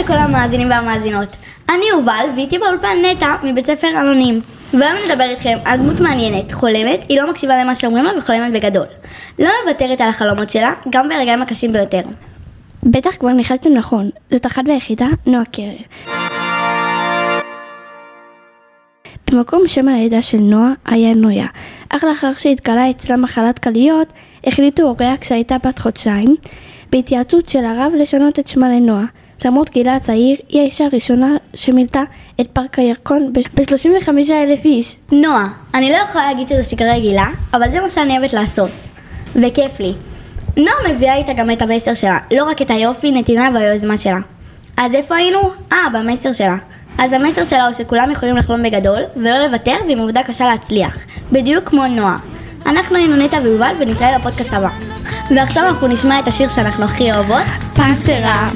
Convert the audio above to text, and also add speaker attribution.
Speaker 1: לכל המאזינים והמאזינות. אני יובל, ואיתי באולפן נטע מבית ספר אלונים. והיום נדבר איתכם על דמות מעניינת, חולמת, היא לא מקשיבה למה שאומרים לה וחולמת בגדול. לא מוותרת על החלומות שלה, גם ברגעים הקשים ביותר.
Speaker 2: בטח כבר ניחשתם נכון, זאת אחת והיחידה, נועה קרר. במקום שם הלידה של נועה היה נויה, אך לאחר שהתגלה אצלה מחלת כליות, החליטו הוריה כשהייתה בת חודשיים, בהתייעצות של הרב לשנות את שמה לנועה. למרות גילה הצעיר, היא האישה הראשונה שמילתה את פארק הירקון ב-35 אלף איש.
Speaker 1: נועה, אני לא יכולה להגיד שזה שגרה רגילה, אבל זה מה שאני אוהבת לעשות. וכיף לי. נועה מביאה איתה גם את המסר שלה, לא רק את היופי, נתינה והיוזמה שלה. אז איפה היינו? אה, במסר שלה. אז המסר שלה הוא שכולם יכולים לחלום בגדול, ולא לוותר, ועם עובדה קשה להצליח. בדיוק כמו נועה. אנחנו היינו נטע ויובל, ונתראה בפודקאסט הבא. ועכשיו אנחנו נשמע את השיר שאנחנו הכי אוהבות, פנתרה.